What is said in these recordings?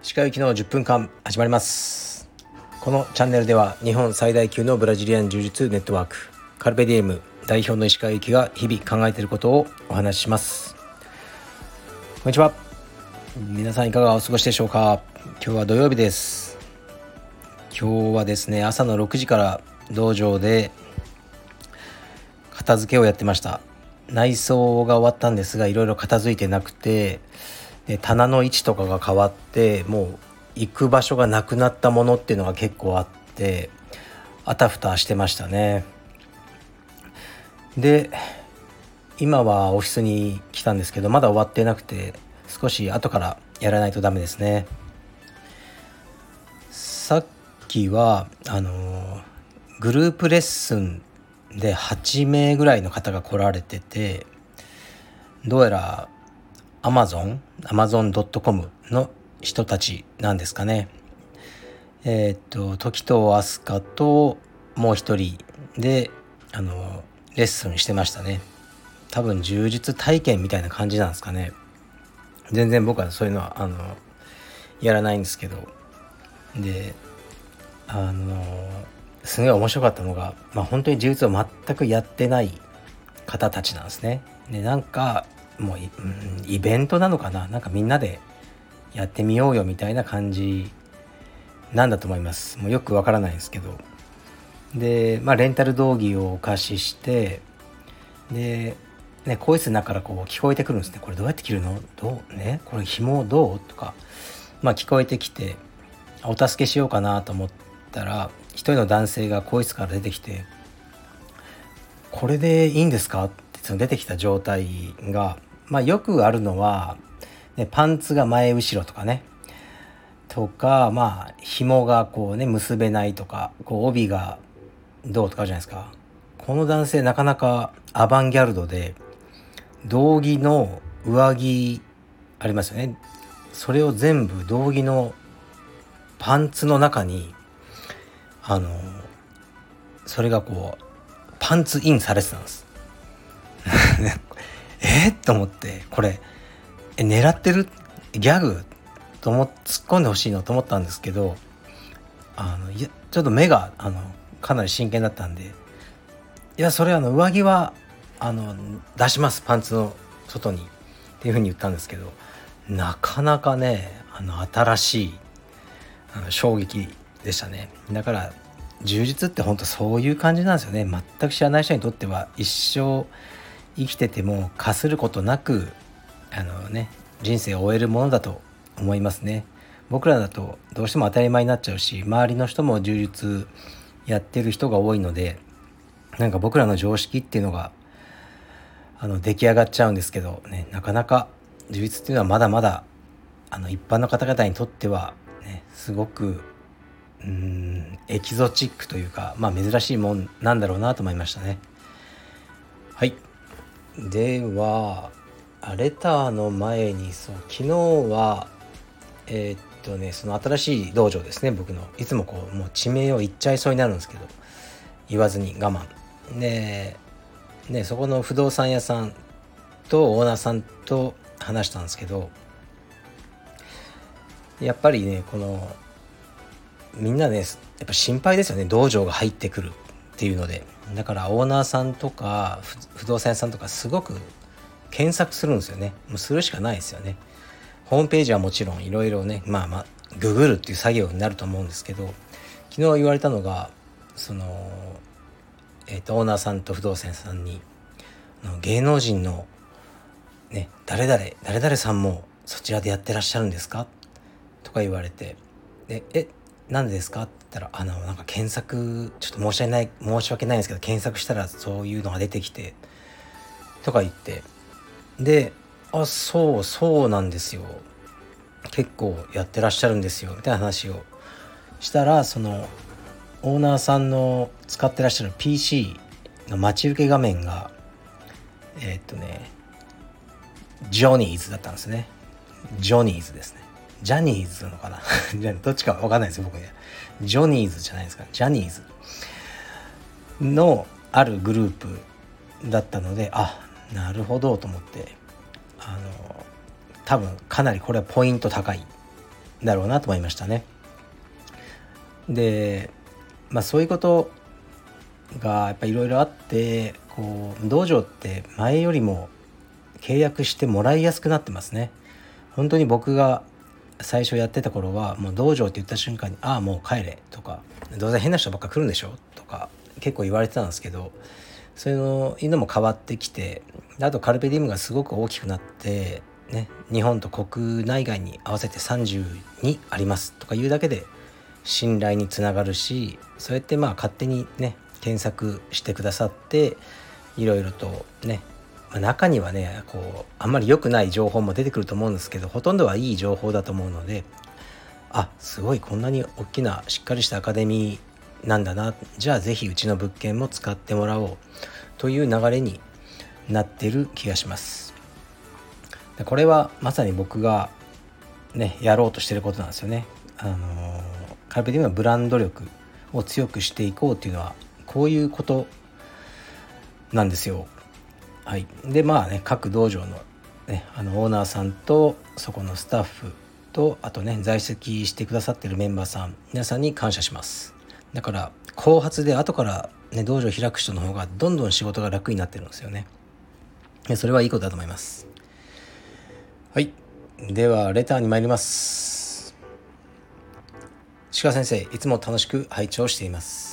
歯科行きの10分間始まります。このチャンネルでは日本最大級のブラジリアン柔術ネットワークカルベディエム代表の石川行きが日々考えていることをお話しします。こんにちは。皆さんいかがお過ごしでしょうか？今日は土曜日です。今日はですね朝の6時から道場で片付けをやってました。内装が終わったんですがいろいろ片付いてなくてで棚の位置とかが変わってもう行く場所がなくなったものっていうのが結構あってあたふたしてましたね。で今はオフィスに来たんですけどまだ終わってなくて少し後からやらないとダメですね。さっきはあのグループレッスンで8名ぐらいの方が来られててどうやら Amazon、Amazon.com の人たちなんですかね。えっ、と、時と飛鳥ともう一人で、あの、レッスンしてましたね。多分充実体験みたいな感じなんですかね。全然僕はそういうのは、あの、やらないんですけど。で、あの、すごい面白かったのが、まあ本当に充実を全くやってない方たちなんですね。で、なんか、もううんイベントなのかな？なんかみんなでやってみようよみたいな感じなんだと思います。もうよくわからないんですけど。で、まあ、レンタル道着をお貸ししてで、ね、更衣室の中からこう聞こえてくるんですねこれどうやって着るの？どう？ね？これ紐どう？とかまあ聞こえてきてお助けしようかなと思ったら一人の男性が更衣室から出てきて「これでいいんですか?」ってその出てきた状態がまあよくあるのは、ね、パンツが前後ろとかね。とかまあ紐がこうね結べないとかこう帯がどうとかあるじゃないですか。この男性なかなかアバンギャルドで道着の上着ありますよね。それを全部道着のパンツの中にあのそれがこうパンツインされてたんです。えっと思ってこれえ狙ってるギャグと思突っ込んでほしいのと思ったんですけどあのいやちょっと目があのかなり真剣だったんでいやそれあの上着はあの出しますパンツの外にっていうふうに言ったんですけどなかなかねあの新しいあの衝撃でしたね。だから充実って本当そういう感じなんですよね。全く知らない人にとっては一生生きててもかすることなくあのね人生を終えるものだと思いますね。僕らだとどうしても当たり前になっちゃうし周りの人も充実やってる人が多いのでなんか僕らの常識っていうのがあの出来上がっちゃうんですけどねなかなか充実っていうのはまだまだあの一般の方々にとってはねすごくうんエキゾチックというかまあ珍しいもんなんだろうなと思いましたね。はい。ではレターの前にそう昨日はえー、っとねその新しい道場ですね僕の。いつもこうもう地名を言っちゃいそうになるんですけど言わずに我慢。でねそこの不動産屋さんとオーナーさんと話したんですけどやっぱりねこのみんなねやっぱ心配ですよね。道場が入ってくるっていうので。だからオーナーさんとか不動産屋さんとかすごく検索するんですよね。もうするしかないですよね。ホームページはもちろんいろいろねまあまあググるっていう作業になると思うんですけど昨日言われたのがその、えーと、オーナーさんと不動産屋さんに芸能人のね誰々誰々さんもそちらでやってらっしゃるんですか？とか言われて。でえなんでですか？って言ったら、あの、なんか検索、ちょっと申し訳ない、申し訳ないんですけど、検索したらそういうのが出てきて、とか言って、で、あ、そう、そうなんですよ。結構やってらっしゃるんですよ、みたいな話をしたら、その、オーナーさんの使ってらっしゃる PC の待ち受け画面が、えー、っとね、ジョニーズだったんですね。ジョニーズですね。ジャニーズなのかな？どっちかわかんないですよ、僕ね。ジョニーズじゃないですか。ジャニーズのあるグループだったので、あ、なるほどと思ってあの多分かなりこれはポイント高いだろうなと思いましたね。でまあそういうことがやっぱいろいろあってこう道場って前よりも契約してもらいやすくなってますね。本当に僕が最初やってた頃はもう道場って言った瞬間に「ああもう帰れ」とか「どうせ変な人ばっか来るんでしょ」とか結構言われてたんですけどそういうのも変わってきてあとカルペディウムがすごく大きくなってね日本と国内外に合わせて32ありますとか言うだけで信頼につながるしそうやってまあ勝手にね検索してくださっていろいろとねまあ、中にはねこうあんまり良くない情報も出てくると思うんですけどほとんどはいい情報だと思うのであすごいこんなに大きなしっかりしたアカデミーなんだなじゃあ是非うちの物件も使ってもらおうという流れになってる気がします。でこれはまさに僕がねやろうとしてることなんですよね。あのカルペディムはブランド力を強くしていこうっていうのはこういうことなんですよ。はい、でまあね各道場の,、ね、あのオーナーさんとそこのスタッフとあとね在籍してくださってるメンバーさん皆さんに感謝します。だから後発で後から、ね、道場開く人の方がどんどん仕事が楽になってるんですよね。それはいいことだと思います。はい。ではレターに参ります。鹿先生いつも楽しく拝聴しています。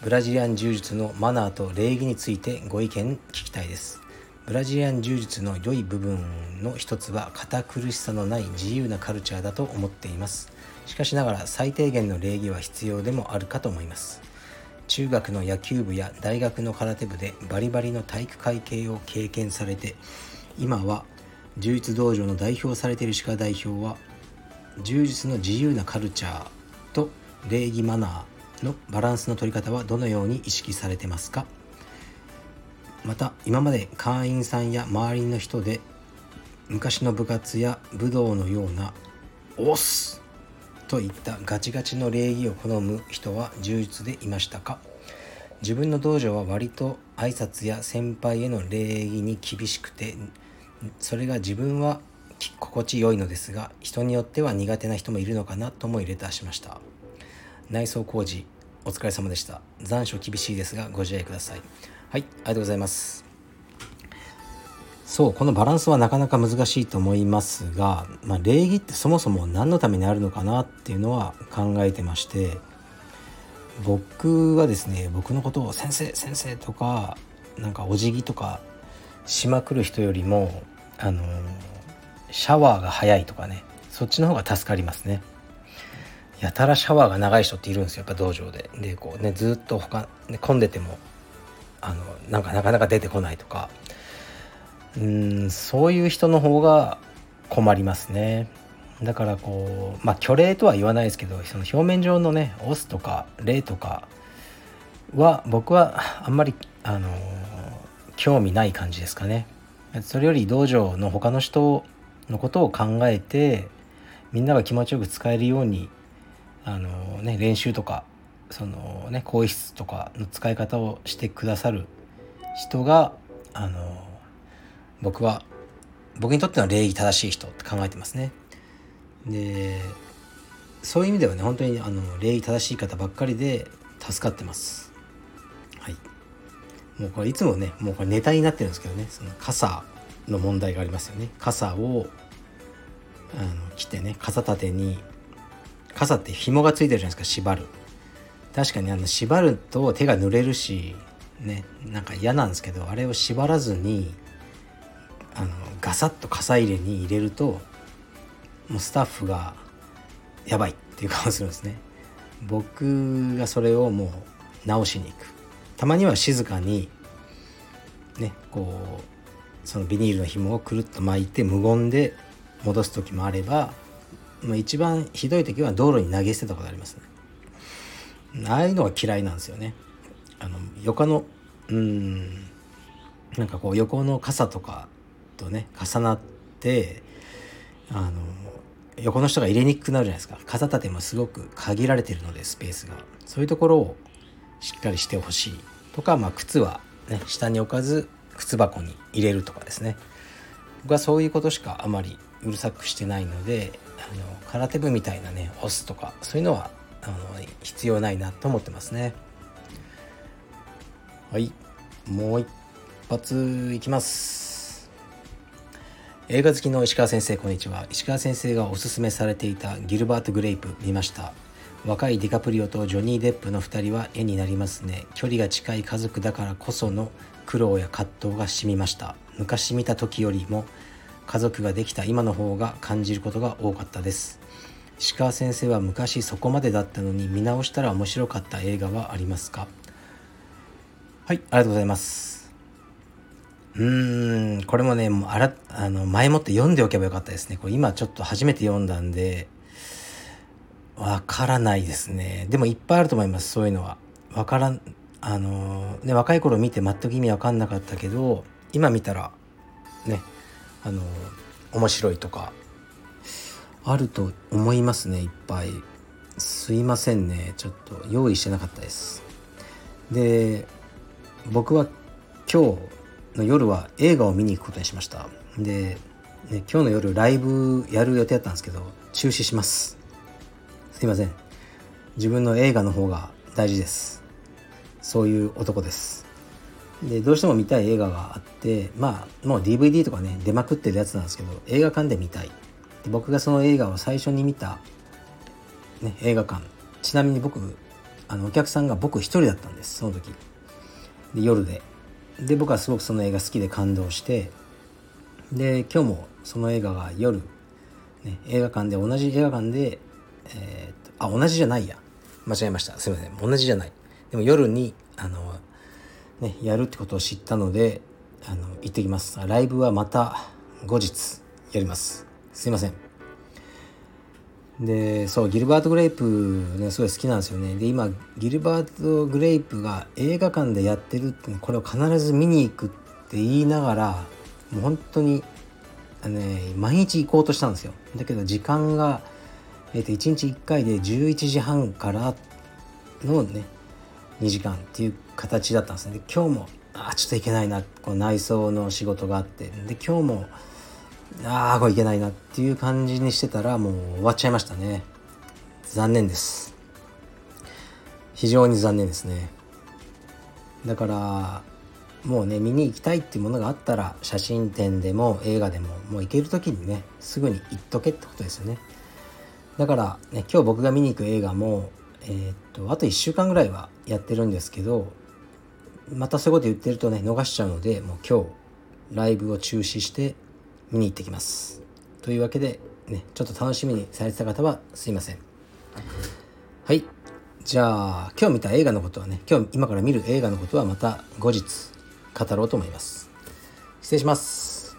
ブラジリアン柔術のマナーと礼儀についてご意見聞きたいです。ブラジリアン柔術の良い部分の一つは堅苦しさのない自由なカルチャーだと思っています。しかしながら最低限の礼儀は必要でもあるかと思います。中学の野球部や大学の空手部でバリバリの体育会系を経験されて今は柔術道場の代表されている鹿代表は柔術の自由なカルチャーと礼儀マナーのバランスの取り方はどのように意識されてますか？また今まで会員さんや周りの人で昔の部活や武道のような「押す!」といったガチガチの礼儀を好む人は充実でいましたか？自分の道場は割と挨拶や先輩への礼儀に厳しくてそれが自分は心地よいのですが人によっては苦手な人もいるのかなとも入れたしました内装工事お疲れ様でした。残暑厳しいですがご自愛ください。はいありがとうございます。そうこのバランスはなかなか難しいと思いますが、まあ、礼儀ってそもそも何のためにあるのかなっていうのは考えてまして僕はですね僕のことを先生先生とかなんかお辞儀とかしまくる人よりもあのシャワーが早いとかねそっちの方が助かりますね。やたらシャワーが長い人っているんですよやっぱ道場で。でこうねずっと他、ね、混んでてもあのなんかなかなか出てこないとかうんそういう人の方が困りますね。だからこうまあ虚礼とは言わないですけどその表面上のね押すとか礼とかは僕はあんまりあの興味ない感じですかね。それより道場の他の人のことを考えてみんなが気持ちよく使えるようにあの、ね、練習とかその、ね、更衣室とかの使い方をしてくださる人があの僕は僕にとっての礼儀正しい人って考えてますね。でそういう意味ではね本当にあの礼儀正しい方ばっかりで助かってます。はい。もうこれいつもねもうこれネタになってるんですけどねその傘の問題がありますよね。傘をあの着てね傘立てに傘って紐がついてるじゃないですか縛る。確かにあの縛ると手が濡れるしねなんか嫌なんですけどあれを縛らずにあのガサッと傘入れに入れるともうスタッフがやばいっていう顔するんですね。僕がそれをもう直しに行く。たまには静かにねこうそのビニールの紐をくるっと巻いて無言で戻す時もあればまあ、一番ひどい時は道路に投げ捨てたことありますね。ああいうのが嫌いなんですよね。あの横のうんなんかこう横の傘とかとね重なってあの横の人が入れにくくなるじゃないですか。傘立てもすごく限られてるのでスペースが。そういうところをしっかりしてほしいとか、まあ、靴はね下に置かず靴箱に入れるとかですね。僕はそういうことしかあまりうるさくしてないのであの空手部みたいなね押すとかそういうのはあの必要ないなと思ってますね。はい。もう一発いきます。映画好きの石川先生こんにちは。石川先生がおすすめされていたギルバート・グレイプ見ました。若いディカプリオとジョニー・デップの2人は絵になりますね。距離が近い家族だからこその苦労や葛藤が染みました。昔見た時よりも家族ができた今の方が感じることが多かったです。石川先生は昔そこまでだったのに見直したら面白かった映画はありますか？はいありがとうございます。うーんこれもねもうあらあの前もって読んでおけばよかったですね。これ今ちょっと初めて読んだんでわからないですね。でもいっぱいあると思いますそういうのは。わからんあのね若い頃見て全く意味わかんなかったけど今見たらねあの面白いとかあると思いますねいっぱい。すいませんねちょっと用意してなかったです。で僕は今日の夜は映画を見に行くことにしました。で、ね、今日の夜ライブやる予定だったんですけど中止します。すいません。自分の映画の方が大事です。そういう男です。でどうしても見たい映画があってまあもう DVD とかね出まくってるやつなんですけど映画館で見たい。で僕がその映画を最初に見た、ね、映画館。ちなみに僕あのお客さんが僕一人だったんですその時。で夜で。で僕はすごくその映画好きで感動してで今日もその映画が夜、ね、映画館で同じ映画館でえー、っとあ同じじゃないや。間違えました。すいません。同じじゃない。でも夜にあのねやるってことを知ったのであの行ってきます。ライブはまた後日やります。すいません。でそうギルバート・グレイプねすごい好きなんですよね。で今ギルバート・グレイプが映画館でやってるってこれを必ず見に行くって言いながらもう本当に、ね、毎日行こうとしたんですよ。だけど時間がえー、と1日1回で11時半からのね2時間っていう形だったんですね。で今日もあちょっといけないな。この内装の仕事があって。で今日もああこれいけないなっていう感じにしてたらもう終わっちゃいましたね。残念です。非常に残念ですね。だからもうね見に行きたいっていうものがあったら写真展でも映画でももう行ける時にねすぐに行っとけってことですよね。だから、ね、今日僕が見に行く映画も、えー、っとあと1週間ぐらいはやってるんですけどまたそういうこと言ってるとね逃しちゃうのでもう今日ライブを中止して見に行ってきます。というわけで、ね、ちょっと楽しみにされてた方はすいません。はい。じゃあ今日見た映画のことはね今日今から見る映画のことはまた後日語ろうと思います。失礼します。